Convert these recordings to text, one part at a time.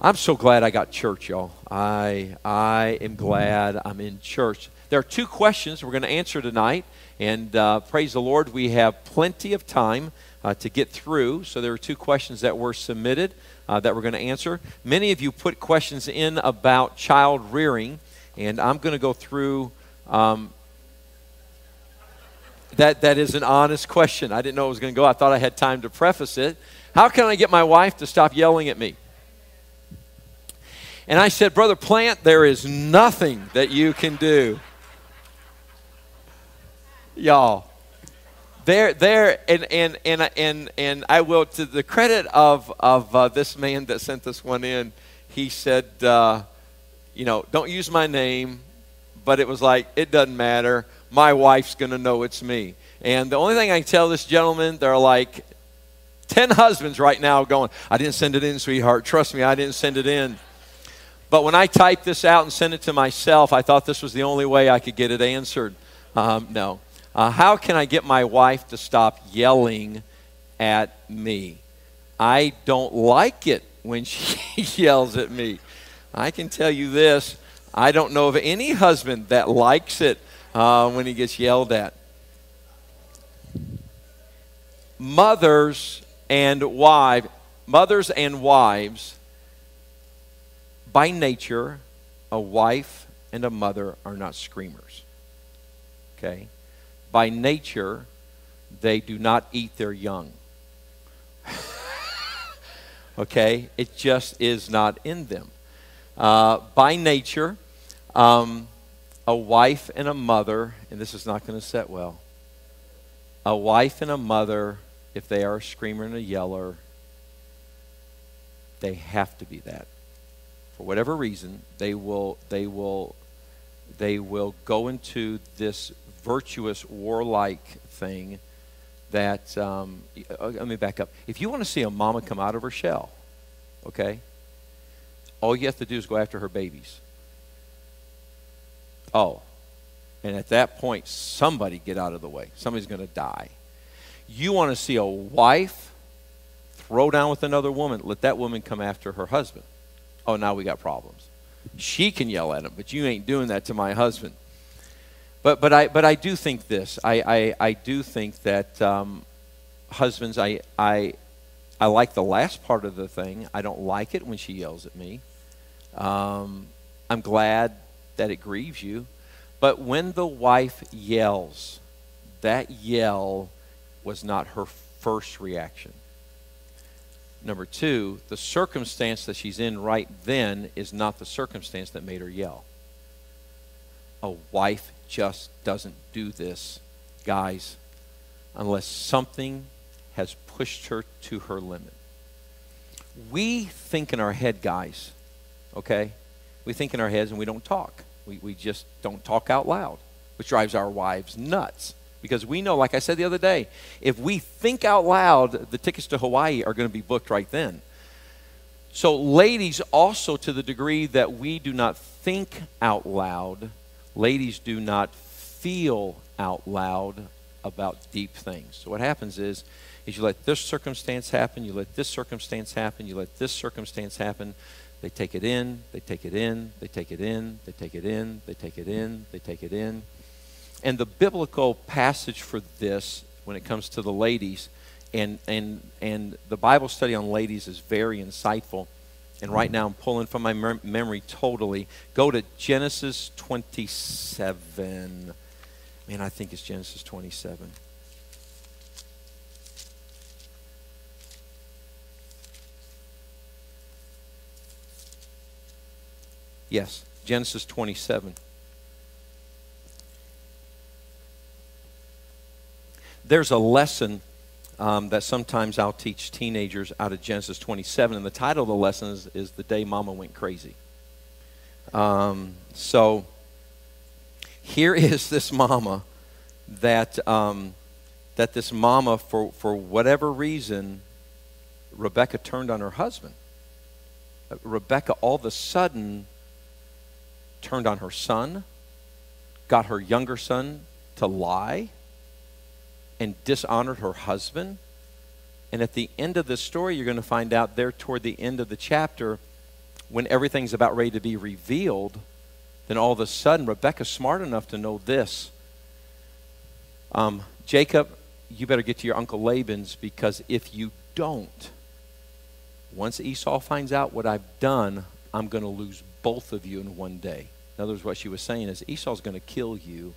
I'm so glad I got church, y'all. I, I am glad I'm in church. There are two questions we're going to answer tonight, and uh, praise the Lord, we have plenty of time uh, to get through. So there are two questions that were submitted uh, that we're going to answer. Many of you put questions in about child rearing, and I'm going to go through. Um, that, that is an honest question. I didn't know it was going to go. I thought I had time to preface it. How can I get my wife to stop yelling at me? And I said, Brother Plant, there is nothing that you can do. Y'all, there, there, and, and, and, and, and I will, to the credit of, of uh, this man that sent this one in, he said, uh, you know, don't use my name, but it was like, it doesn't matter. My wife's going to know it's me. And the only thing I can tell this gentleman, there are like 10 husbands right now going, I didn't send it in, sweetheart. Trust me, I didn't send it in. But when I typed this out and sent it to myself, I thought this was the only way I could get it answered. Um, no. Uh, how can I get my wife to stop yelling at me? I don't like it when she yells at me. I can tell you this I don't know of any husband that likes it uh, when he gets yelled at. Mothers and wives, mothers and wives by nature, a wife and a mother are not screamers. Okay? By nature, they do not eat their young. okay? It just is not in them. Uh, by nature, um, a wife and a mother, and this is not going to set well, a wife and a mother, if they are a screamer and a yeller, they have to be that for whatever reason, they will they will they will go into this virtuous warlike thing that um, uh, let me back up. If you want to see a mama come out of her shell, okay, all you have to do is go after her babies. Oh, and at that point, somebody get out of the way. Somebody's going to die. You want to see a wife throw down with another woman, let that woman come after her husband oh, now we got problems. She can yell at him, but you ain't doing that to my husband. But, but, I, but I do think this. I, I, I do think that um, husbands, I, I, I like the last part of the thing. I don't like it when she yells at me. Um, I'm glad that it grieves you. But when the wife yells, that yell was not her first reaction. Number two, the circumstance that she's in right then is not the circumstance that made her yell. A wife just doesn't do this, guys, unless something has pushed her to her limit. We think in our head, guys, okay? We think in our heads and we don't talk. We, we just don't talk out loud, which drives our wives nuts. Because we know, like I said the other day, if we think out loud, the tickets to Hawaii are going to be booked right then. So, ladies, also to the degree that we do not think out loud, ladies do not feel out loud about deep things. So, what happens is, is you let this circumstance happen, you let this circumstance happen, you let this circumstance happen. They take it in, they take it in, they take it in, they take it in, they take it in, they take it in. And the biblical passage for this, when it comes to the ladies, and, and, and the Bible study on ladies is very insightful. And right now I'm pulling from my mem- memory totally. Go to Genesis 27. Man, I think it's Genesis 27. Yes, Genesis 27. There's a lesson um, that sometimes I'll teach teenagers out of Genesis 27, and the title of the lesson is, is The Day Mama Went Crazy. Um, so here is this mama that, um, that this mama, for, for whatever reason, Rebecca turned on her husband. Uh, Rebecca all of a sudden turned on her son, got her younger son to lie and dishonored her husband. And at the end of the story, you're going to find out there toward the end of the chapter when everything's about ready to be revealed, then all of a sudden, Rebecca's smart enough to know this. Um, Jacob, you better get to your uncle Laban's because if you don't, once Esau finds out what I've done, I'm going to lose both of you in one day. In other words, what she was saying is Esau's going to kill you,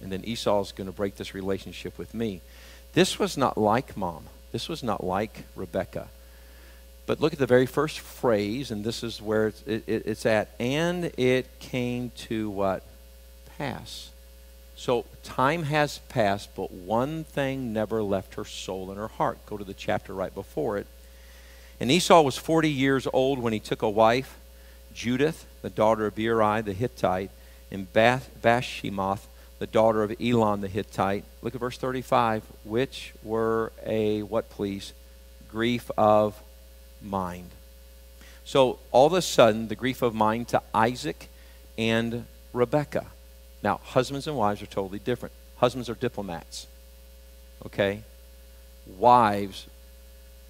and then Esau's going to break this relationship with me. This was not like mom. This was not like Rebecca. But look at the very first phrase, and this is where it's, it, it, it's at. And it came to what? Pass. So time has passed, but one thing never left her soul and her heart. Go to the chapter right before it. And Esau was 40 years old when he took a wife, Judith, the daughter of Beeri the Hittite, and Bath, Bashemath, the daughter of Elon the Hittite. Look at verse 35, which were a, what please? Grief of mind. So all of a sudden, the grief of mind to Isaac and Rebekah. Now, husbands and wives are totally different. Husbands are diplomats, okay? Wives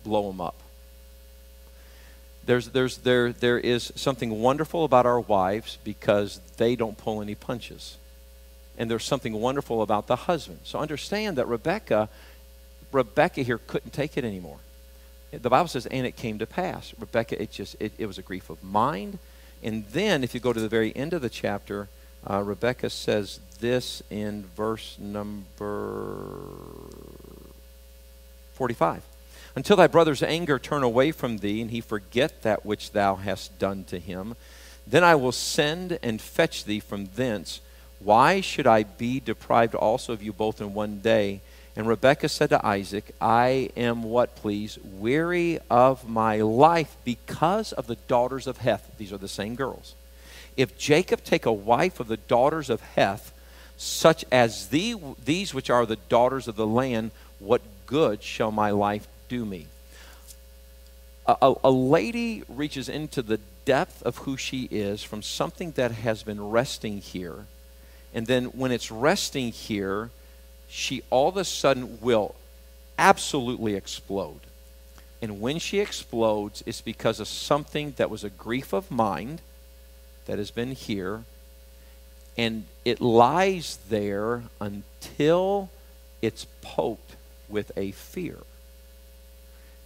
blow them up. There's, there's, there, there is something wonderful about our wives because they don't pull any punches. And there's something wonderful about the husband. So understand that Rebecca, Rebecca here couldn't take it anymore the Bible says, and it came to pass. Rebecca, it just it, it was a grief of mind. And then, if you go to the very end of the chapter, uh, Rebecca says this in verse number 45. Until thy brother's anger turn away from thee, and he forget that which thou hast done to him, then I will send and fetch thee from thence. Why should I be deprived also of you both in one day? And Rebekah said to Isaac, I am what, please? Weary of my life because of the daughters of Heth. These are the same girls. If Jacob take a wife of the daughters of Heth, such as the, these which are the daughters of the land, what good shall my life do me? A, a, a lady reaches into the depth of who she is from something that has been resting here. And then when it's resting here, she all of a sudden will absolutely explode. And when she explodes, it's because of something that was a grief of mind that has been here. And it lies there until it's poked with a fear.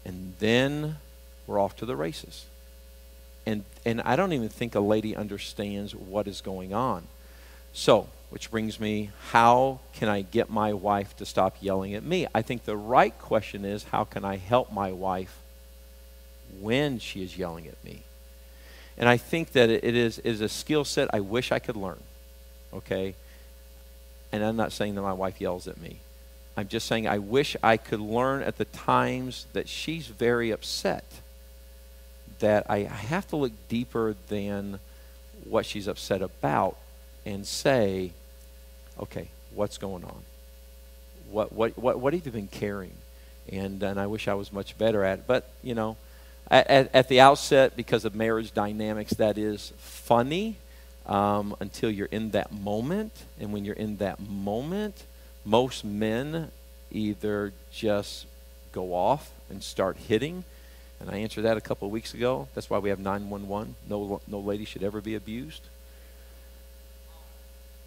And then we're off to the races. And, and I don't even think a lady understands what is going on. So, which brings me, how can I get my wife to stop yelling at me? I think the right question is, how can I help my wife when she is yelling at me? And I think that it is, it is a skill set I wish I could learn. Okay? And I'm not saying that my wife yells at me. I'm just saying I wish I could learn at the times that she's very upset that I have to look deeper than what she's upset about and say, okay, what's going on? What, what, what, what have you been carrying? And, and I wish I was much better at it. But, you know, at, at the outset, because of marriage dynamics, that is funny um, until you're in that moment. And when you're in that moment, most men either just go off and start hitting. And I answered that a couple of weeks ago. That's why we have 911. No, no lady should ever be abused.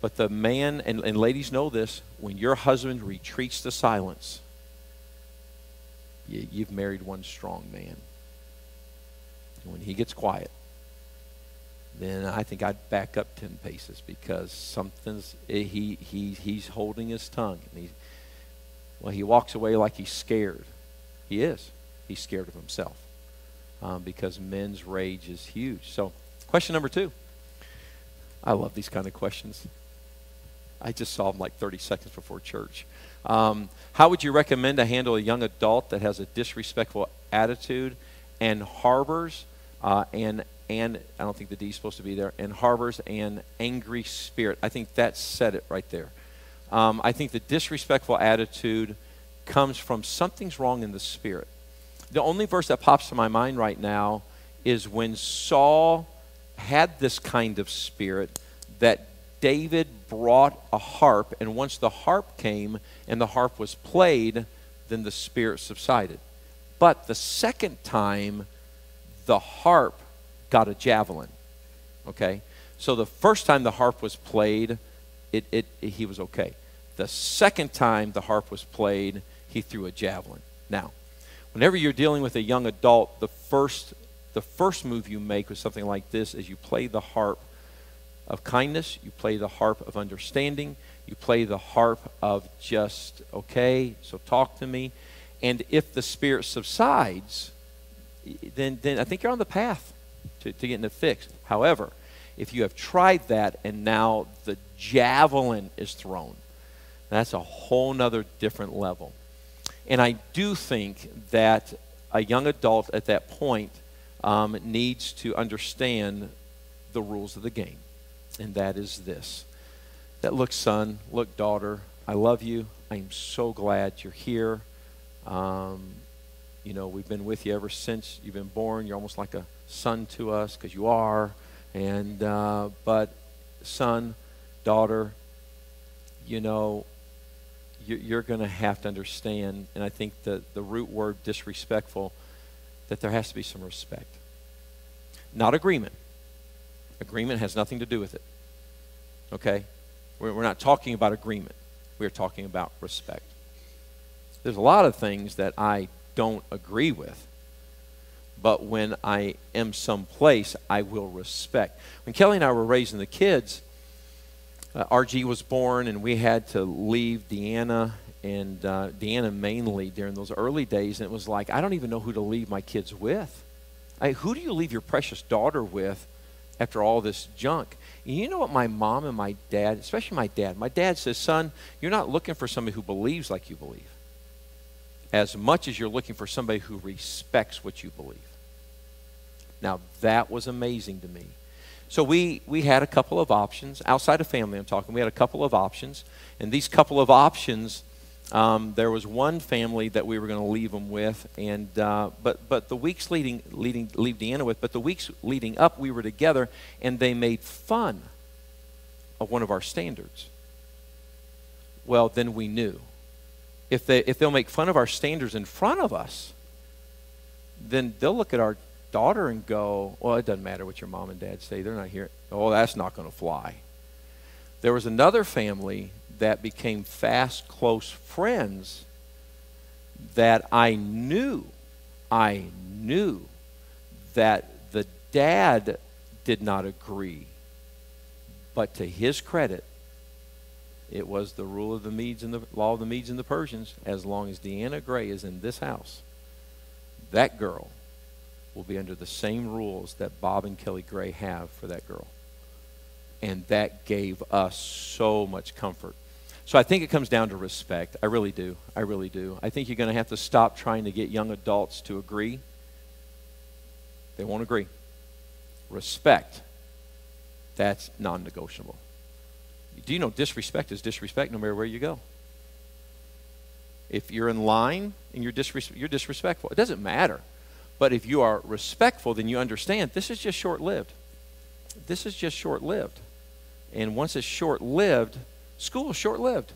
But the man, and, and ladies know this, when your husband retreats to silence, you, you've married one strong man. And when he gets quiet, then I think I'd back up 10 paces because something's, eh, he, he, he's holding his tongue. And he, well, he walks away like he's scared. He is. He's scared of himself um, because men's rage is huge. So, question number two. I love these kind of questions. I just saw them like 30 seconds before church. Um, how would you recommend to handle a young adult that has a disrespectful attitude and harbors uh, and and I don't think the D is supposed to be there and harbors an angry spirit? I think that said it right there. Um, I think the disrespectful attitude comes from something's wrong in the spirit. The only verse that pops to my mind right now is when Saul had this kind of spirit that David brought a harp, and once the harp came and the harp was played, then the spirit subsided. But the second time, the harp got a javelin. Okay? So the first time the harp was played, it, it, it, he was okay. The second time the harp was played, he threw a javelin. Now, whenever you're dealing with a young adult, the first, the first move you make with something like this is you play the harp of kindness, you play the harp of understanding, you play the harp of just, okay, so talk to me. And if the spirit subsides, then, then I think you're on the path to, to getting it fixed. However, if you have tried that and now the javelin is thrown, that's a whole nother different level. And I do think that a young adult at that point um, needs to understand the rules of the game. And that is this that look, son, look, daughter, I love you. I am so glad you're here. Um, you know, we've been with you ever since you've been born. You're almost like a son to us because you are. And, uh, but, son, daughter, you know, you're going to have to understand, and I think the, the root word disrespectful, that there has to be some respect. Not agreement. Agreement has nothing to do with it. Okay? We're, not talking about agreement, we're talking about respect. There's a lot of things that I don't agree with, but when I am someplace, I will respect. When Kelly and I were raising the kids, uh, RG was born, and we had to leave Deanna and uh, Deanna mainly during those early days. And it was like, I don't even know who to leave my kids with. I, who do you leave your precious daughter with after all this junk? You know what my mom and my dad, especially my dad, my dad says, Son, you're not looking for somebody who believes like you believe as much as you're looking for somebody who respects what you believe. Now, that was amazing to me. So we, we had a couple of options. Outside of family, I'm talking, we had a couple of options. And these couple of options, um, there was one family that we were going to leave them with. And, uh, but, but the weeks leading, leading, leave Deanna with, but the weeks leading up, we were together, and they made fun of one of our standards. Well, then we knew. If, they, if they'll make fun of our standards in front of us, then they'll look at our daughter and go, Well, it doesn't matter what your mom and dad say. They're not here. Oh, that's not going to fly. There was another family that became fast, close friends that I knew, I knew that the dad did not agree. But to his credit, it was the rule of the Medes and the law of the Medes and the Persians. As long as Deanna Gray is in this house, that girl will be under the same rules that Bob and Kelly Gray have for that girl. And that gave us so much comfort. So I think it comes down to respect. I really do. I really do. I think you're going to have to stop trying to get young adults to agree. They won't agree. Respect. That's non negotiable. Do you know disrespect is disrespect no matter where you go? If you're in line and you're, disres- you're disrespectful, it doesn't matter. But if you are respectful, then you understand this is just short lived. This is just short lived. And once it's short lived, school is short lived.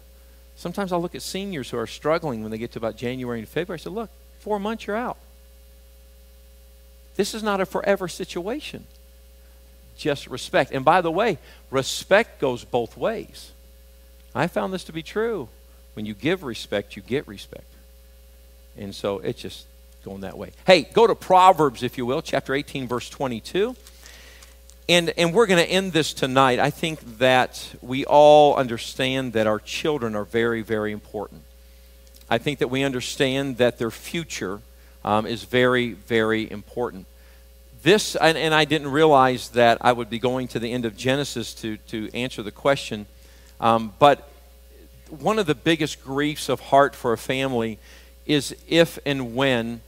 Sometimes I'll look at seniors who are struggling when they get to about January and February. I say, look, four months, you're out. This is not a forever situation. Just respect. And by the way, respect goes both ways. I found this to be true. When you give respect, you get respect. And so it's just going that way. Hey, go to Proverbs, if you will, chapter 18, verse 22. And, and we're going to end this tonight. I think that we all understand that our children are very, very important. I think that we understand that their future um, is very, very important. This, and, and, I didn't realize that I would be going to the end of Genesis to, to answer the question, um, but one of the biggest griefs of heart for a family is if and when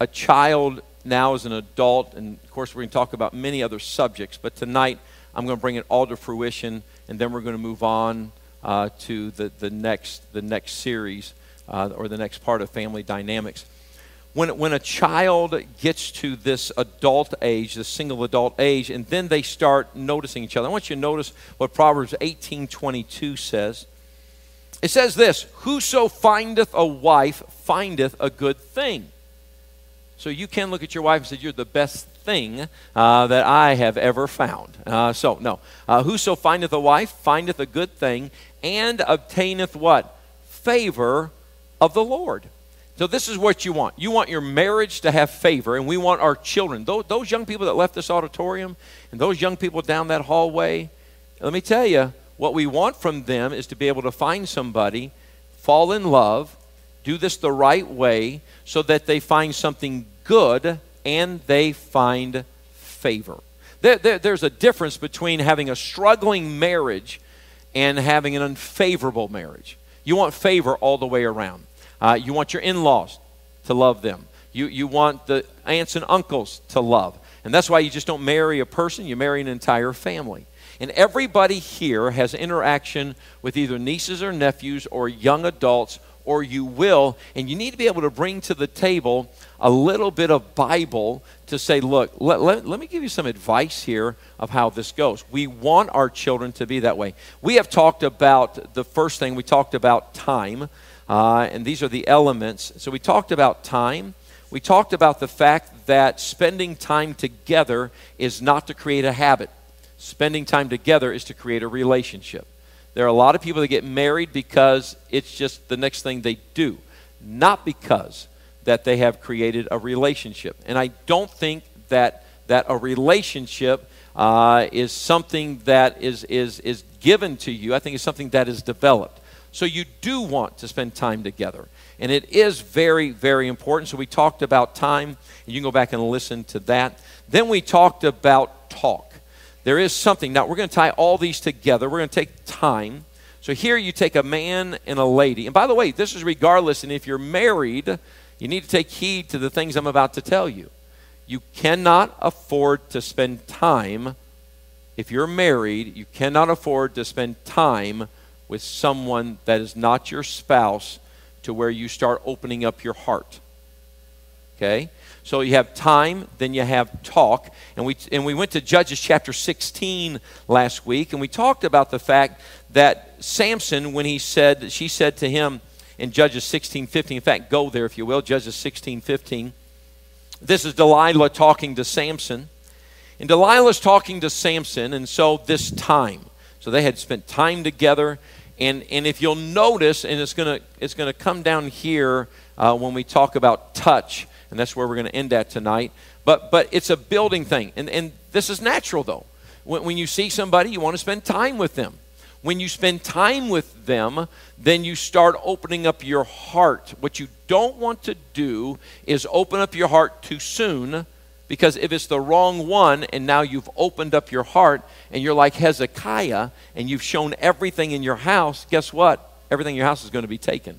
a child now as an adult, and of course, we're going to talk about many other subjects, but tonight I'm going to bring it all to fruition, and then we're going to move on uh, to the, the, next, the next series uh, or the next part of family dynamics. When, when a child gets to this adult age, the single adult age, and then they start noticing each other, I want you to notice what Proverbs 18:22 says. It says this: "Whoso findeth a wife findeth a good thing." So you can look at your wife and say, You're the best thing uh, that I have ever found. Uh, so, no. Uh, whoso findeth a wife findeth a good thing and obtaineth what? Favor of the Lord. So, this is what you want. You want your marriage to have favor, and we want our children. Those, those young people that left this auditorium and those young people down that hallway, let me tell you, what we want from them is to be able to find somebody, fall in love, do this the right way, so that they find something good and they find favor. There, there, there's a difference between having a struggling marriage and having an unfavorable marriage. You want favor all the way around. Uh, you want your in laws to love them. You, you want the aunts and uncles to love. And that's why you just don't marry a person, you marry an entire family. And everybody here has interaction with either nieces or nephews or young adults or you will. And you need to be able to bring to the table a little bit of Bible to say, look, let, let, let, me give you some advice here of how this goes. We want our children to be that way. We have talked about the first thing, we talked about time, uh, and these are the elements. So we talked about time. We talked about the fact that spending time together is not to create a habit. Spending time together is to create a relationship. There are a lot of people that get married because it's just the next thing they do, not because that they have created a relationship. And I don't think that that a relationship uh, is something that is, is, is given to you. I think it's something that is developed. So you do want to spend time together. And it is very, very important. So we talked about time, and you can go back and listen to that. Then we talked about talk there is something. Now, we're going to tie all these together. We're going to take time. So here you take a man and a lady. And by the way, this is regardless, and if you're married, you need to take heed to the things I'm about to tell you. You cannot afford to spend time, if you're married, you cannot afford to spend time with someone that is not your spouse to where you start opening up your heart. Okay? So you have time, then you have talk. And we, and we went to Judges chapter 16 last week, and we talked about the fact that Samson, when he said, she said to him in Judges 16 15, in fact, go there if you will, Judges 16 15. This is Delilah talking to Samson. And Delilah's talking to Samson, and so this time. So they had spent time together. And, and if you'll notice, and it's going to it's gonna come down here uh, when we talk about touch, and that's where we're going to end at tonight. But, but it's a building thing. And, and this is natural, though. When, when you see somebody, you want to spend time with them. When you spend time with them, then you start opening up your heart. What you don't want to do is open up your heart too soon because if it's the wrong one and now you've opened up your heart and you're like Hezekiah and you've shown everything in your house, guess what? Everything in your house is going to be taken.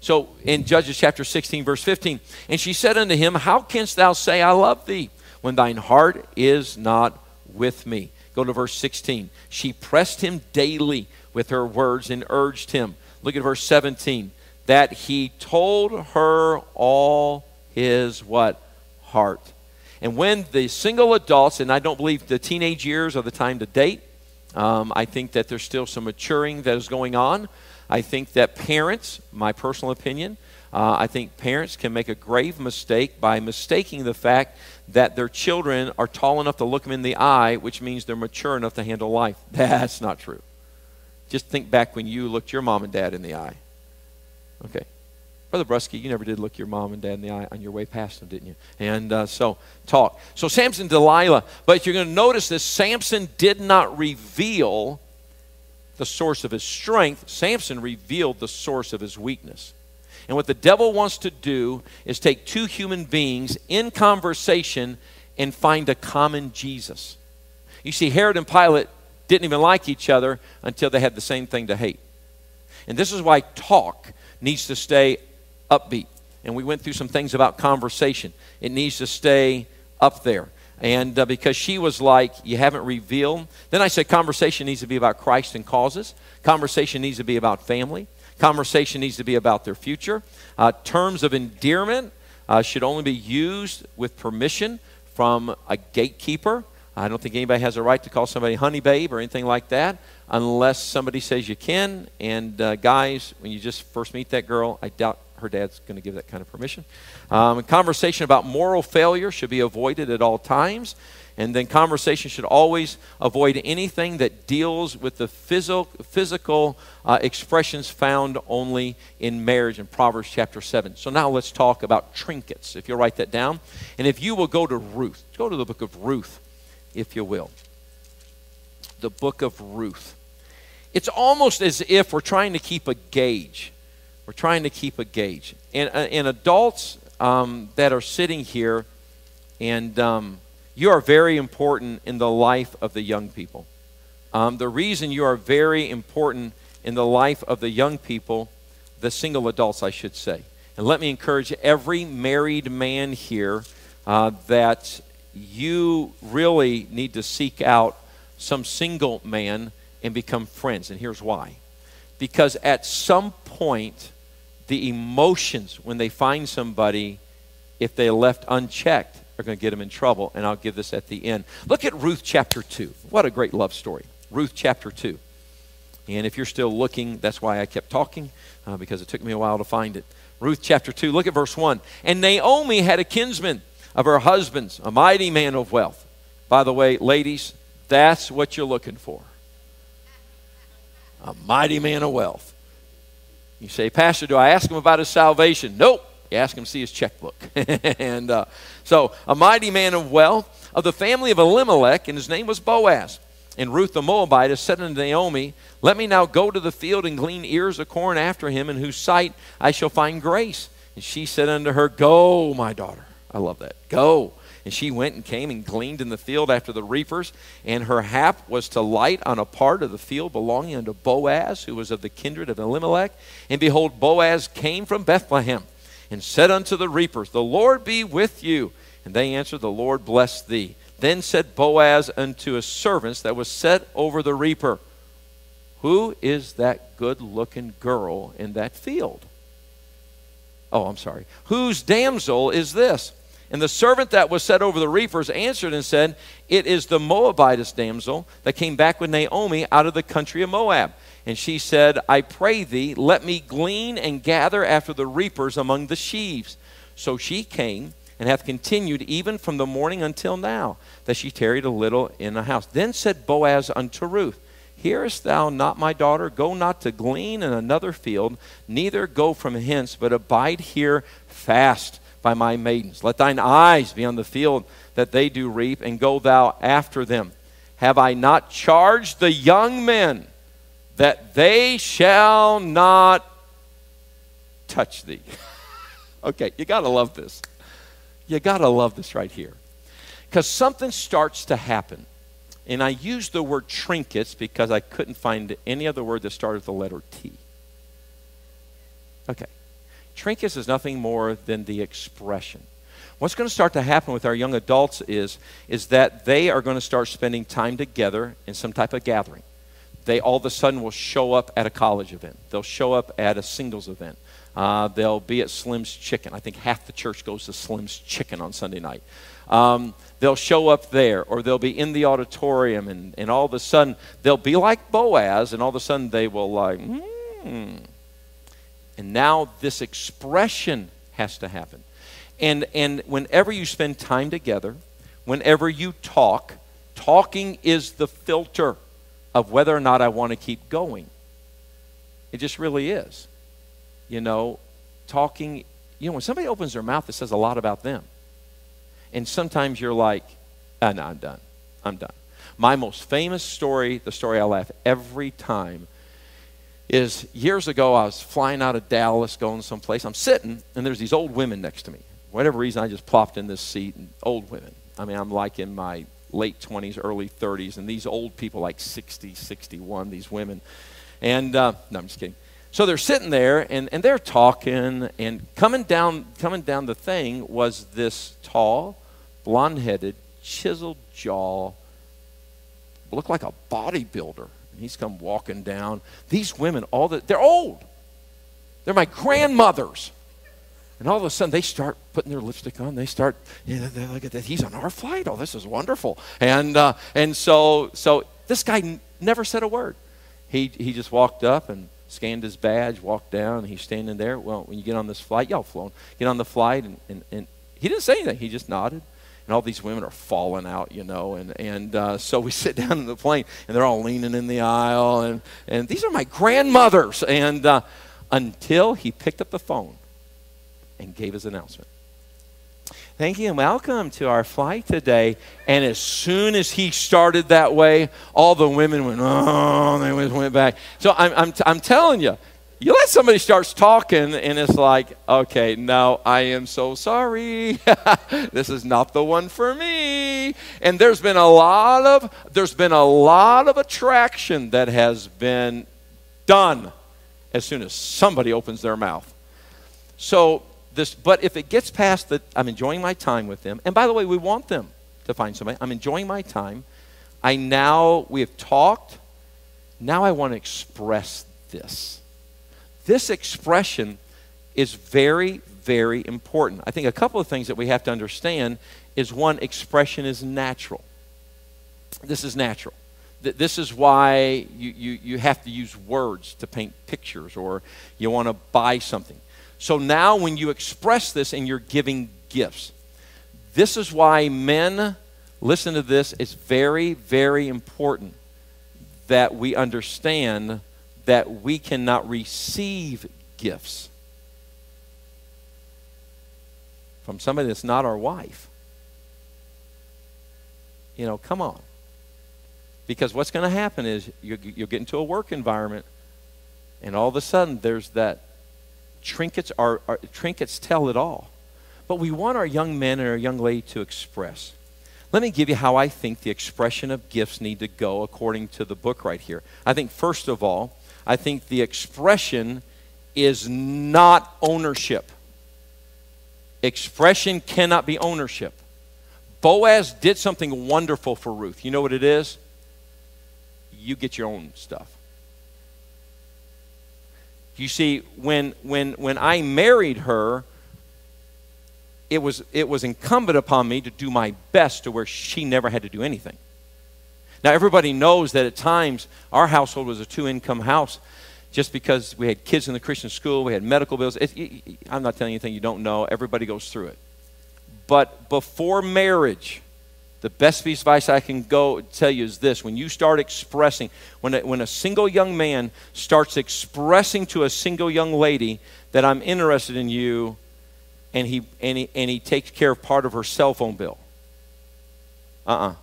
So in Judges chapter 16, verse 15, and she said unto him, How canst thou say, I love thee, when thine heart is not with me? Go to verse 16. She pressed him daily with her words and urged him. Look at verse 17. That he told her all his what? Heart. And when the single adults, and I don't believe the teenage years are the time to date, um, I think that there's still some maturing that is going on. I think that parents, my personal opinion, uh, I think parents can make a grave mistake by mistaking the fact that their children are tall enough to look them in the eye, which means they're mature enough to handle life. That's not true. Just think back when you looked your mom and dad in the eye. Okay. Brother Brusky, you never did look your mom and dad in the eye on your way past them, didn't you? And uh, so, talk. So, Samson, and Delilah. But you're going to notice this Samson did not reveal the source of his strength, Samson revealed the source of his weakness. And what the devil wants to do is take two human beings in conversation and find a common Jesus. You see, Herod and Pilate didn't even like each other until they had the same thing to hate. And this is why talk needs to stay upbeat. And we went through some things about conversation, it needs to stay up there. And uh, because she was like, You haven't revealed. Then I said, Conversation needs to be about Christ and causes. Conversation needs to be about family. Conversation needs to be about their future. Uh, terms of endearment uh, should only be used with permission from a gatekeeper. I don't think anybody has a right to call somebody honey babe or anything like that unless somebody says you can. And uh, guys, when you just first meet that girl, I doubt her dad's going to give that kind of permission. Um, conversation about moral failure should be avoided at all times. And then conversation should always avoid anything that deals with the physical, physical uh, expressions found only in marriage in Proverbs chapter 7. So now let's talk about trinkets, if you'll write that down. And if you will go to Ruth, go to the book of Ruth, if you will. The book of Ruth. It's almost as if we're trying to keep a gauge. We're trying to keep a gauge. And, uh, and adults um, that are sitting here and. Um, you are very important in the life of the young people. Um, the reason you are very important in the life of the young people, the single adults, I should say. And let me encourage every married man here uh, that you really need to seek out some single man and become friends. And here's why. Because at some point, the emotions, when they find somebody, if they left unchecked, are going to get them in trouble, and I'll give this at the end. Look at Ruth chapter 2. What a great love story. Ruth chapter 2. And if you're still looking, that's why I kept talking, uh, because it took me a while to find it. Ruth chapter 2, look at verse 1. And Naomi had a kinsman of her husband's, a mighty man of wealth. By the way, ladies, that's what you're looking for a mighty man of wealth. You say, Pastor, do I ask him about his salvation? Nope. You ask him to see his checkbook. and uh, so, a mighty man of wealth of the family of Elimelech, and his name was Boaz. And Ruth the Moabitess said unto Naomi, Let me now go to the field and glean ears of corn after him, in whose sight I shall find grace. And she said unto her, Go, my daughter. I love that. Go. And she went and came and gleaned in the field after the reapers. And her hap was to light on a part of the field belonging unto Boaz, who was of the kindred of Elimelech. And behold, Boaz came from Bethlehem and said unto the reapers, The Lord be with you. And they answered, The Lord bless thee. Then said Boaz unto his servants that was set over the reaper, Who is that good looking girl in that field? Oh, I'm sorry. Whose damsel is this? And the servant that was set over the reapers answered and said, It is the Moabitess damsel that came back with Naomi out of the country of Moab. And she said, I pray thee, let me glean and gather after the reapers among the sheaves. So she came and hath continued even from the morning until now, that she tarried a little in the house. Then said Boaz unto Ruth, Hearest thou not, my daughter? Go not to glean in another field, neither go from hence, but abide here fast by my maidens. Let thine eyes be on the field that they do reap, and go thou after them. Have I not charged the young men that they shall not touch thee. okay, you got to love this. You got to love this right here. Because something starts to happen. And I use the word trinkets because I couldn't find any other word that started with the letter T. Okay. Trinkets is nothing more than the expression. What's going to start to happen with our young adults is, is that they are going to start spending time together in some type of gathering they all of a sudden will show up at a college event. They'll show up at a singles event. Uh, they'll be at Slim's Chicken. I think half the church goes to Slim's Chicken on Sunday night. Um, they'll show up there, or they'll be in the auditorium, and, and all of a sudden they'll be like Boaz, and all of a sudden they will like, hmm. And now this expression has to happen. And, and whenever you spend time together, whenever you talk, talking is the filter of whether or not I want to keep going. It just really is. You know, talking, you know, when somebody opens their mouth, it says a lot about them. And sometimes you're like, ah, no, I'm done. I'm done. My most famous story, the story I laugh every time, is years ago I was flying out of Dallas going someplace. I'm sitting, and there's these old women next to me. whatever reason, I just plopped in this seat, and old women. I mean, I'm like in my late 20s, early 30s, and these old people, like 60, 61, these women. And uh, no, I'm just kidding. So they're sitting there and, and they're talking, and coming down, coming down the thing was this tall, blonde headed, chiseled jaw, looked like a bodybuilder. And he's come walking down. These women, all the, they're old. They're my grandmothers. And all of a sudden, they start putting their lipstick on. They start, you know, look at that. He's on our flight. Oh, this is wonderful. And, uh, and so, so this guy n- never said a word. He, he just walked up and scanned his badge, walked down, he's standing there. Well, when you get on this flight, y'all flown, get on the flight, and, and, and he didn't say anything. He just nodded. And all these women are falling out, you know. And, and uh, so we sit down in the plane, and they're all leaning in the aisle. And, and these are my grandmothers. And uh, until he picked up the phone and gave his announcement. Thank you and welcome to our flight today. And as soon as he started that way, all the women went, oh, and they went back. So I'm, I'm, I'm telling you, you let somebody starts talking and it's like, okay, no, I am so sorry. this is not the one for me. And there's been a lot of there's been a lot of attraction that has been done as soon as somebody opens their mouth. So this, but if it gets past that, I'm enjoying my time with them. And by the way, we want them to find somebody. I'm enjoying my time. I now, we have talked. Now I want to express this. This expression is very, very important. I think a couple of things that we have to understand is one, expression is natural. This is natural. This is why you, you, you have to use words to paint pictures or you want to buy something. So now, when you express this and you're giving gifts, this is why men, listen to this, it's very, very important that we understand that we cannot receive gifts from somebody that's not our wife. You know, come on. Because what's going to happen is you, you'll get into a work environment, and all of a sudden there's that trinkets are, are, trinkets tell it all. But we want our young men and our young lady to express. Let me give you how I think the expression of gifts need to go according to the book right here. I think first of all, I think the expression is not ownership. Expression cannot be ownership. Boaz did something wonderful for Ruth. You know what it is? You get your own stuff. You see, when, when, when I married her, it was, it was incumbent upon me to do my best to where she never had to do anything. Now, everybody knows that at times our household was a two income house just because we had kids in the Christian school, we had medical bills. It, it, I'm not telling you anything you don't know, everybody goes through it. But before marriage, the best piece of advice I can go tell you is this when you start expressing, when a, when a single young man starts expressing to a single young lady that I'm interested in you, and he, and he, and he takes care of part of her cell phone bill. Uh uh-uh. uh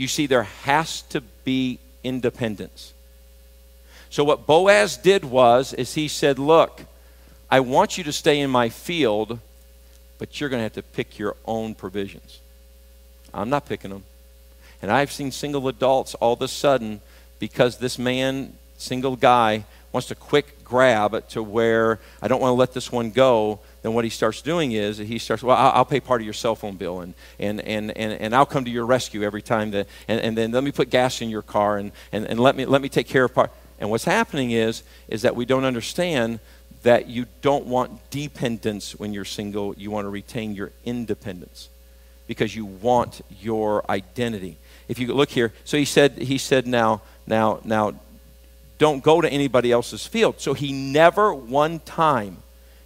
You see, there has to be independence. So, what Boaz did was, is he said, Look, I want you to stay in my field, but you're going to have to pick your own provisions. I'm not picking them. And I've seen single adults all of a sudden because this man, single guy, wants to quick grab to where I don't want to let this one go, then what he starts doing is he starts, well, I'll, pay part of your cell phone bill and, and, and, and, and I'll come to your rescue every time that, and, and then let me put gas in your car and, and, and let, me, let me take care of part. And what's happening is, is that we don't understand that you don't want dependence when you're single. You want to retain your independence because you want your identity. If you look here, so he said, he said, now, now, now, don't go to anybody else's field. So he never one time,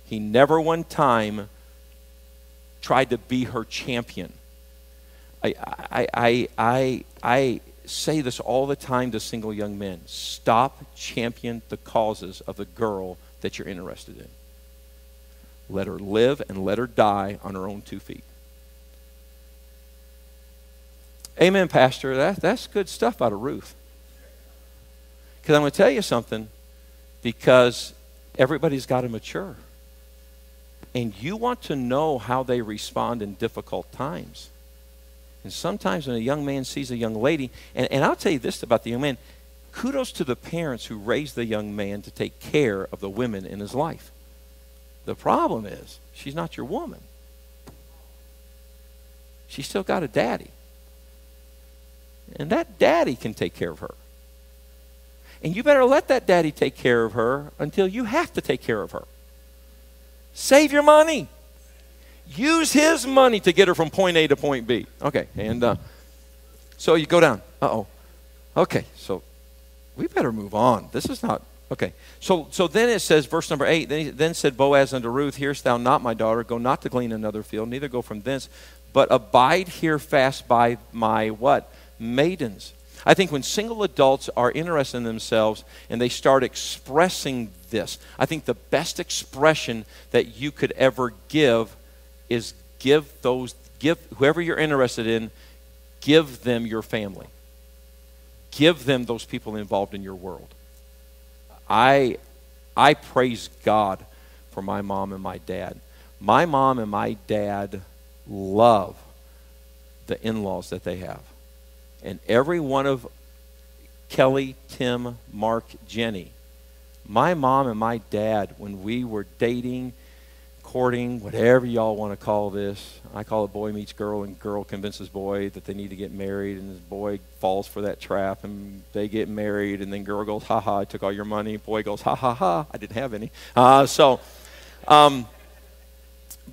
he never one time tried to be her champion. I, I, I, I, I say this all the time to single young men stop champion the causes of the girl that you're interested in. Let her live and let her die on her own two feet. Amen, Pastor. That, that's good stuff out of Ruth. Because I'm going to tell you something, because everybody's got to mature. And you want to know how they respond in difficult times. And sometimes when a young man sees a young lady, and, and I'll tell you this about the young man kudos to the parents who raised the young man to take care of the women in his life. The problem is, she's not your woman. She's still got a daddy. And that daddy can take care of her. And you better let that daddy take care of her until you have to take care of her. Save your money. Use his money to get her from point A to point B. Okay, and uh, so you go down. Uh oh. Okay, so we better move on. This is not Okay. So, so then it says, verse number 8, then, he, then said Boaz unto Ruth, Hearest thou not, my daughter? Go not to glean another field, neither go from thence, but abide here fast by my what? Maidens. I think when single adults are interested in themselves and they start expressing this, I think the best expression that you could ever give is give those, give whoever you're interested in, give them your family. Give them those people involved in your world. I, I praise God for my mom and my dad. My mom and my dad love the in laws that they have. And every one of Kelly, Tim, Mark, Jenny, my mom and my dad, when we were dating, courting, whatever y'all want to call this, I call it boy meets girl, and girl convinces boy that they need to get married, and this boy falls for that trap, and they get married, and then girl goes, ha ha, I took all your money. Boy goes, ha ha ha, I didn't have any. Uh, so, um,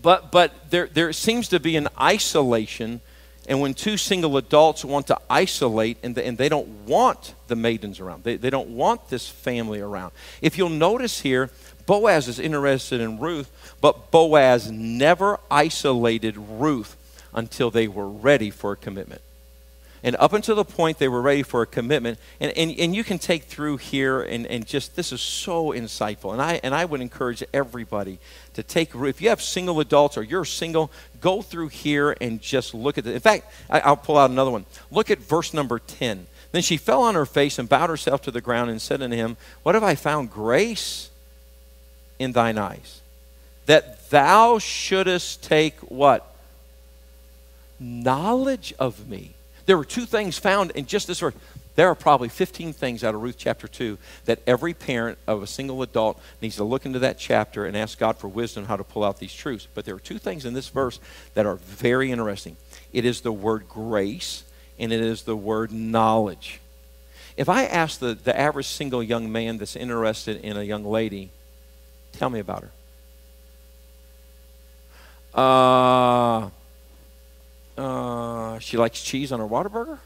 but but there there seems to be an isolation and when two single adults want to isolate and they, and they don't want the maidens around, they, they don't want this family around. If you'll notice here, Boaz is interested in Ruth, but Boaz never isolated Ruth until they were ready for a commitment. And up until the point they were ready for a commitment, and, and, and you can take through here and, and just, this is so insightful. And I, and I would encourage everybody to take, if you have single adults or you're single, go through here and just look at it. In fact, I, I'll pull out another one. Look at verse number 10. Then she fell on her face and bowed herself to the ground and said unto him, What have I found grace in thine eyes? That thou shouldest take what? Knowledge of me there were two things found in just this verse. There are probably 15 things out of Ruth chapter 2 that every parent of a single adult needs to look into that chapter and ask God for wisdom how to pull out these truths. But there are two things in this verse that are very interesting it is the word grace, and it is the word knowledge. If I ask the, the average single young man that's interested in a young lady, tell me about her. Uh, uh, she likes cheese on her Whataburger?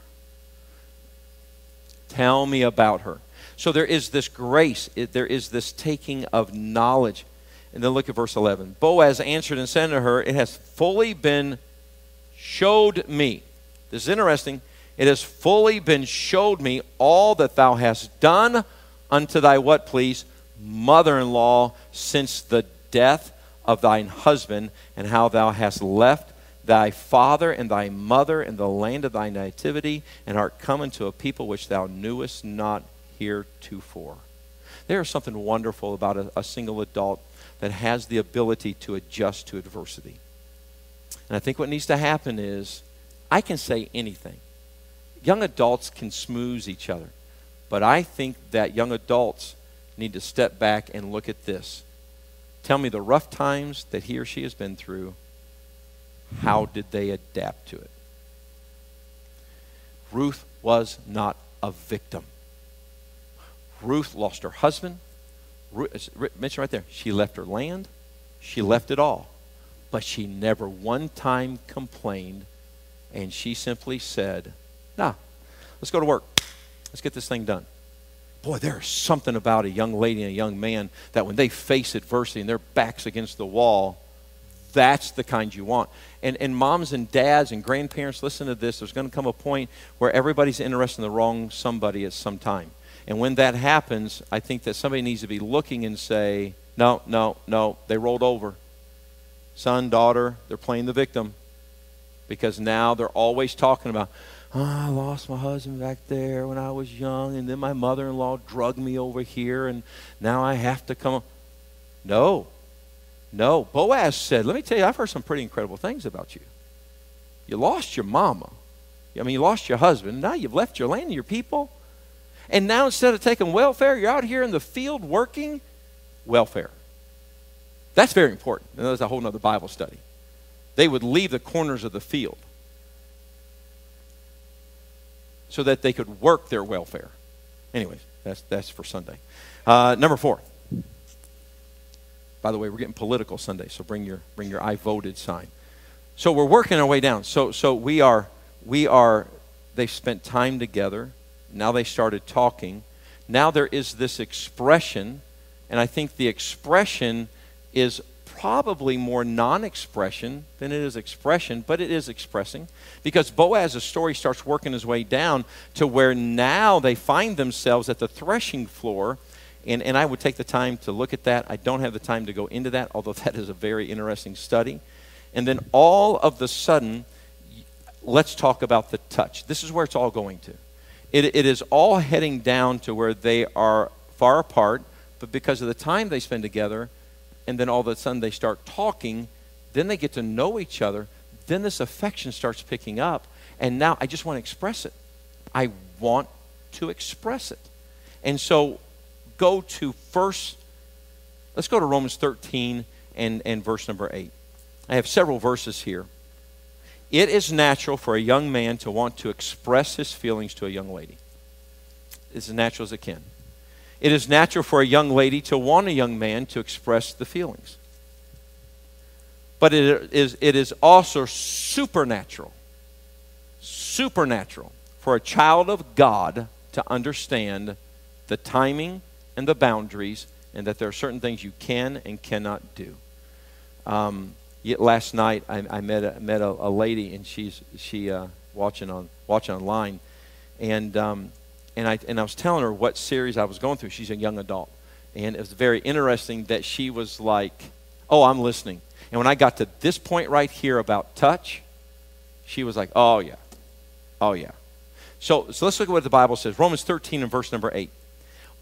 Tell me about her. So there is this grace, there is this taking of knowledge. And then look at verse 11. Boaz answered and said to her, It has fully been showed me. This is interesting. It has fully been showed me all that thou hast done unto thy what, please? Mother in law since the death of thine husband, and how thou hast left thy father and thy mother in the land of thy nativity, and art come into a people which thou knewest not heretofore. There is something wonderful about a, a single adult that has the ability to adjust to adversity. And I think what needs to happen is I can say anything. Young adults can smooze each other. But I think that young adults need to step back and look at this. Tell me the rough times that he or she has been through how did they adapt to it? Ruth was not a victim. Ruth lost her husband. Ruth, mentioned right there, she left her land. She left it all. But she never one time complained. And she simply said, Nah, let's go to work. Let's get this thing done. Boy, there's something about a young lady and a young man that when they face adversity and their backs against the wall, that's the kind you want. And, and moms and dads and grandparents, listen to this. There's going to come a point where everybody's interested in the wrong somebody at some time. And when that happens, I think that somebody needs to be looking and say, no, no, no, they rolled over. Son, daughter, they're playing the victim. Because now they're always talking about, oh, I lost my husband back there when I was young, and then my mother in law drugged me over here, and now I have to come. No, no, Boaz said, Let me tell you, I've heard some pretty incredible things about you. You lost your mama. I mean, you lost your husband. Now you've left your land and your people. And now instead of taking welfare, you're out here in the field working welfare. That's very important. And that's a whole other Bible study. They would leave the corners of the field so that they could work their welfare. Anyways, that's, that's for Sunday. Uh, number four. By the way, we're getting political Sunday, so bring your bring your I voted sign. So we're working our way down. So so we are we are they've spent time together. Now they started talking. now there is this expression, and I think the expression is probably more non expression than it is expression, but it is expressing. Because Boaz's story starts working his way down to where now they find themselves at the threshing floor. And, and I would take the time to look at that. I don't have the time to go into that, although that is a very interesting study. And then all of the sudden, let's talk about the touch. This is where it's all going to. It, it is all heading down to where they are far apart, but because of the time they spend together, and then all of a sudden they start talking, then they get to know each other, then this affection starts picking up, and now I just want to express it. I want to express it. And so go to first, let's go to Romans 13 and, and verse number 8. I have several verses here. It is natural for a young man to want to express his feelings to a young lady. It's as natural as it can. It is natural for a young lady to want a young man to express the feelings. But it is, it is also supernatural, supernatural for a child of God to understand the timing and the boundaries and that there are certain things you can and cannot do. Um, last night I, I met a, met a, a, lady and she's she uh, watching on watching online, and um, and I and I was telling her what series I was going through. She's a young adult, and it was very interesting that she was like, "Oh, I'm listening." And when I got to this point right here about touch, she was like, "Oh yeah, oh yeah." So so let's look at what the Bible says. Romans 13 and verse number eight.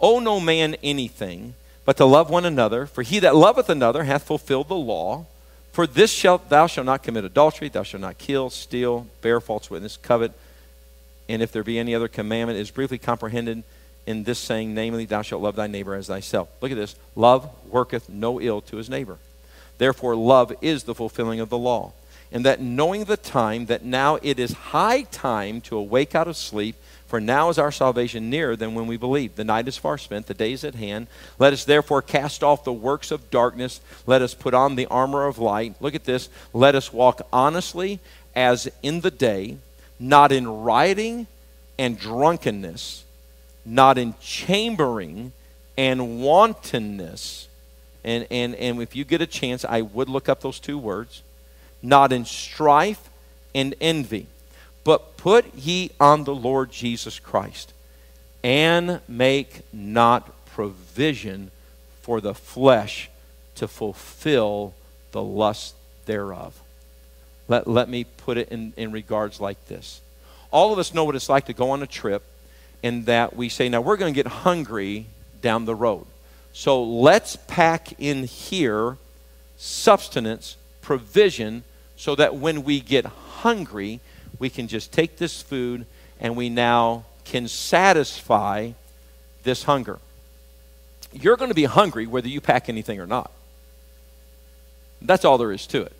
Owe no man anything but to love one another, for he that loveth another hath fulfilled the law. For this shalt thou shalt not commit adultery, thou shalt not kill, steal, bear false witness, covet. And if there be any other commandment, is briefly comprehended in this saying, namely, thou shalt love thy neighbor as thyself. Look at this. Love worketh no ill to his neighbor. Therefore, love is the fulfilling of the law. And that knowing the time, that now it is high time to awake out of sleep, for now is our salvation nearer than when we believed. The night is far spent, the day is at hand. Let us therefore cast off the works of darkness. Let us put on the armor of light. Look at this. Let us walk honestly as in the day, not in rioting and drunkenness, not in chambering and wantonness. And, and, and if you get a chance, I would look up those two words. Not in strife and envy but put ye on the Lord Jesus Christ, and make not provision for the flesh to fulfill the lust thereof. Let, let me put it in, in regards like this. All of us know what it's like to go on a trip, and that we say, now we're going to get hungry down the road. So let's pack in here substance, provision, so that when we get hungry, we can just take this food and we now can satisfy this hunger. You're going to be hungry whether you pack anything or not. That's all there is to it.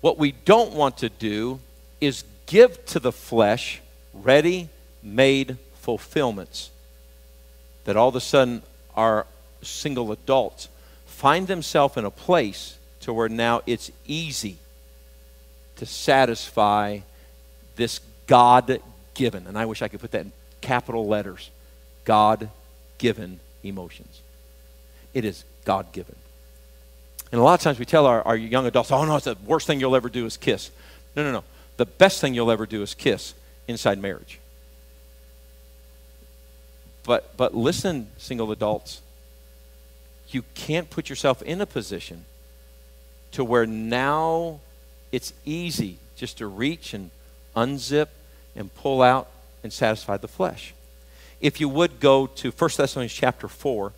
What we don't want to do is give to the flesh ready made fulfillments that all of a sudden our single adults find themselves in a place to where now it's easy to satisfy this God given, and I wish I could put that in capital letters God given emotions. It is God given. And a lot of times we tell our, our young adults, oh no, it's the worst thing you'll ever do is kiss. No, no, no. The best thing you'll ever do is kiss inside marriage. But, but listen, single adults, you can't put yourself in a position to where now it's easy just to reach and unzip and pull out and satisfy the flesh. If you would go to 1 Thessalonians chapter 4,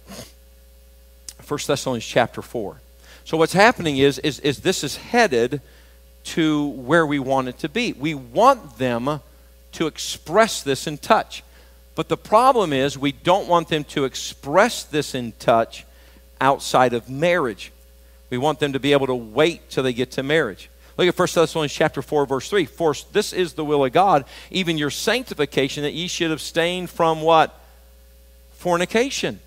1 Thessalonians chapter 4. So what's happening is, is, is this is headed to where we want it to be. We want them to express this in touch. But the problem is we don't want them to express this in touch outside of marriage. We want them to be able to wait till they get to marriage. Look at 1 Thessalonians chapter 4, verse 3. For this is the will of God, even your sanctification, that ye should abstain from what? Fornication.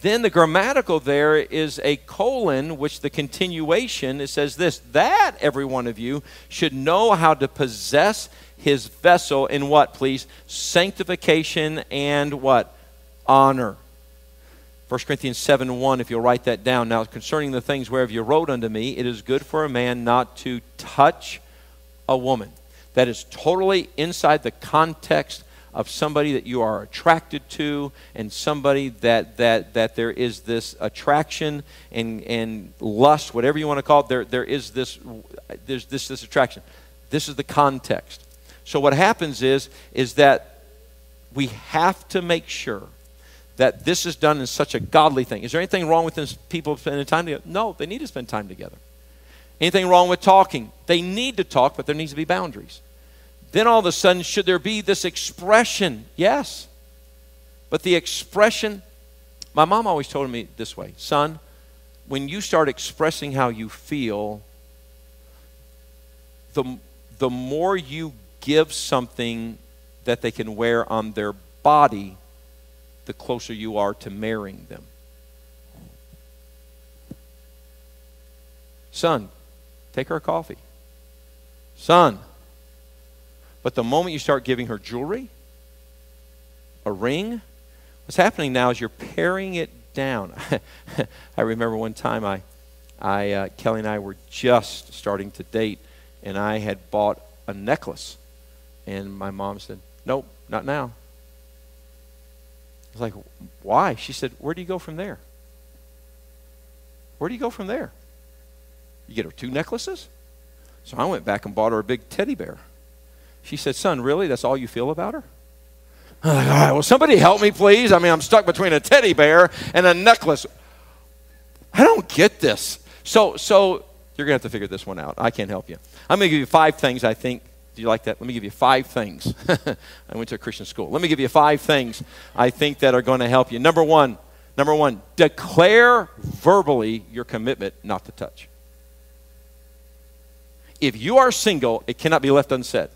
Then the grammatical there is a colon, which the continuation, it says this, that every one of you should know how to possess his vessel in what, please? Sanctification and what? Honor. 1 Corinthians 7 1, if you'll write that down. Now, concerning the things whereof you wrote unto me, it is good for a man not to touch a woman. That is totally inside the context of somebody that you are attracted to and somebody that, that, that there is this attraction and, and lust, whatever you want to call it, there, there is this, there's this, this attraction. This is the context. So what happens is, is that we have to make sure that this is done in such a godly thing. Is there anything wrong with people spending time together? No, they need to spend time together. Anything wrong with talking? They need to talk, but there needs to be boundaries. Then all of a sudden, should there be this expression? Yes. But the expression, my mom always told me this way son, when you start expressing how you feel, the, the more you give something that they can wear on their body, the closer you are to marrying them. Son, take her a coffee. Son. But the moment you start giving her jewelry, a ring, what's happening now is you're paring it down. I remember one time I, I uh, Kelly and I were just starting to date, and I had bought a necklace, and my mom said, "Nope, not now." Was like, why? She said, where do you go from there? Where do you go from there? You get her two necklaces? So I went back and bought her a big teddy bear. She said, son, really? That's all you feel about her? I'm like, all right, well, somebody help me, please. I mean, I'm stuck between a teddy bear and a necklace. I don't get this. So, so you're going to have to figure this one out. I can't help you. I'm going to give you five things I think do you like that? Let me give you five things. I went to a Christian school. Let me give you five things I think that are going to help you. Number one, number one, declare verbally your commitment not to touch. If you are single, it cannot be left unsaid.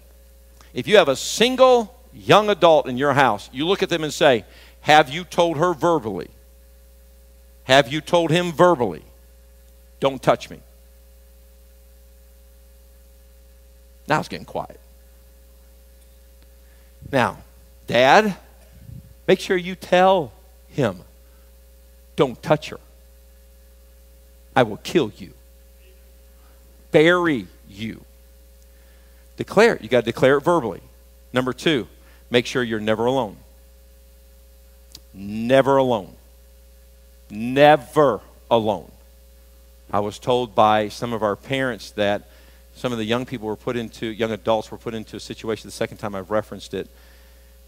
If you have a single young adult in your house, you look at them and say, Have you told her verbally? Have you told him verbally? Don't touch me. Now it's getting quiet. Now, Dad, make sure you tell him, don't touch her. I will kill you, bury you. Declare it. You got to declare it verbally. Number two, make sure you're never alone. Never alone. Never alone. I was told by some of our parents that some of the young people were put into, young adults were put into a situation the second time I've referenced it,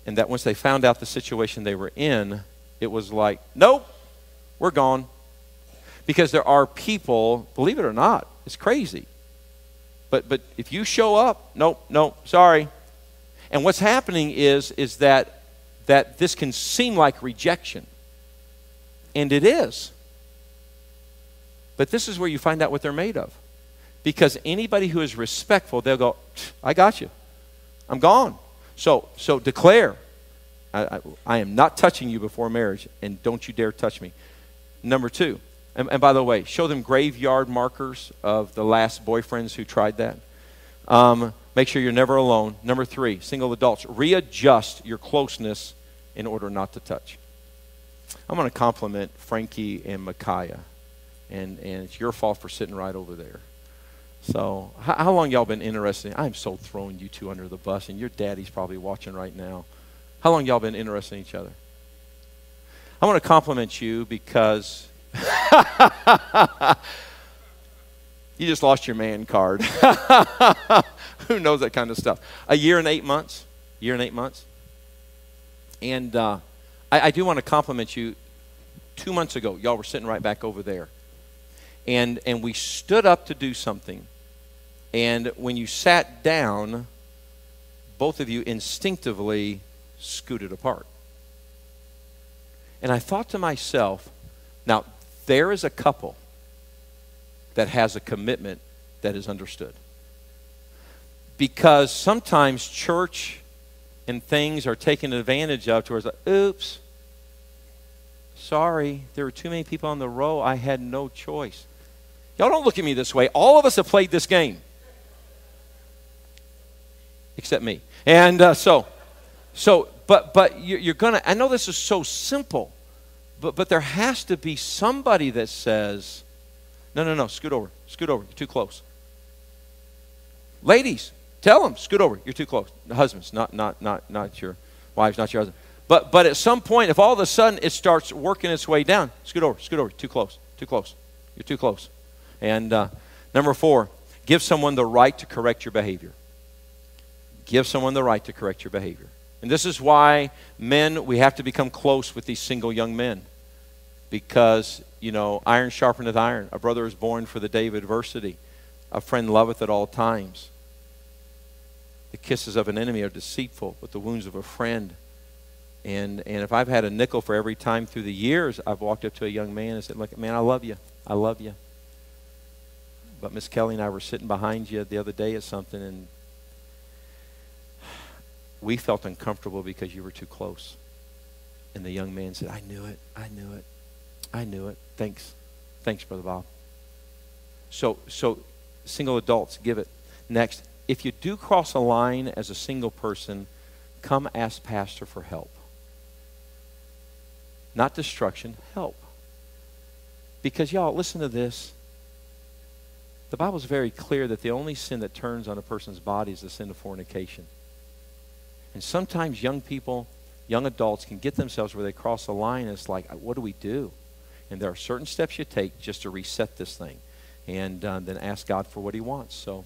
and that once they found out the situation they were in, it was like, nope, we're gone. Because there are people, believe it or not, it's crazy. But, but if you show up, nope, nope, sorry. And what's happening is, is that, that this can seem like rejection. And it is. But this is where you find out what they're made of. Because anybody who is respectful, they'll go, I got you. I'm gone. So, so declare, I, I, I, am not touching you before marriage, and don't you dare touch me. Number two, and, and, by the way, show them graveyard markers of the last boyfriends who tried that. Um, make sure you're never alone. Number three, single adults, readjust your closeness in order not to touch. I'm going to compliment Frankie and Micaiah, and, and it's your fault for sitting right over there. So, how, how long y'all been interested? In, I'm so throwing you two under the bus, and your daddy's probably watching right now. How long y'all been interested in each other? I want to compliment you because you just lost your man card. Who knows that kind of stuff? A year and eight months. Year and eight months. And uh, I, I do want to compliment you. Two months ago, y'all were sitting right back over there. And, and we stood up to do something and when you sat down, both of you instinctively scooted apart. And I thought to myself, now, there is a couple that has a commitment that is understood. Because sometimes church and things are taken advantage of towards, like, oops, sorry, there were too many people on the row. I had no choice. Y'all don't look at me this way. All of us have played this game except me. And uh, so, so, but, but you're, to, I know this is so simple, but, but there has to be somebody that says, no, no, no, scoot over, scoot over, you're too close. Ladies, tell them, scoot over, you're too close. The husbands, not, not, not, not your wives, not your husband. But, but at some point, if all of a sudden it starts working its way down, scoot over, scoot over, too close, too close. You're too close. And uh, number four, give someone the right to correct your behavior. Give someone the right to correct your behavior. And this is why men, we have to become close with these single young men. Because, you know, iron sharpeneth iron. A brother is born for the day of adversity. A friend loveth at all times. The kisses of an enemy are deceitful, but the wounds of a friend. And, and if I've had a nickel for every time through the years I've walked up to a young man and said, Look, man, I love you. I love you. But Miss Kelly and I were sitting behind you the other day at something, and we felt uncomfortable because you were too close. And the young man said, I knew it. I knew it. I knew it. Thanks. Thanks, Brother Bob. So, so single adults, give it. Next, if you do cross a line as a single person, come ask Pastor for help. Not destruction, help. Because, y'all, listen to this. The Bible is very clear that the only sin that turns on a person's body is the sin of fornication. And sometimes young people, young adults can get themselves where they cross a line and it's like, what do we do? And there are certain steps you take just to reset this thing and uh, then ask God for what He wants. So,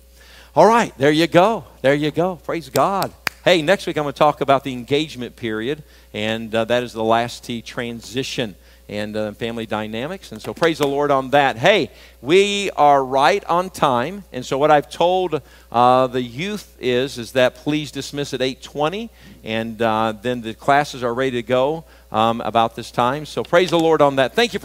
all right, there you go. There you go. Praise God. Hey, next week I'm going to talk about the engagement period, and uh, that is the last T transition and uh, family dynamics. And so praise the Lord on that. Hey, we are right on time. And so what I've told uh, the youth is is that please dismiss at 8:20, and uh, then the classes are ready to go um, about this time. So praise the Lord on that. Thank you for.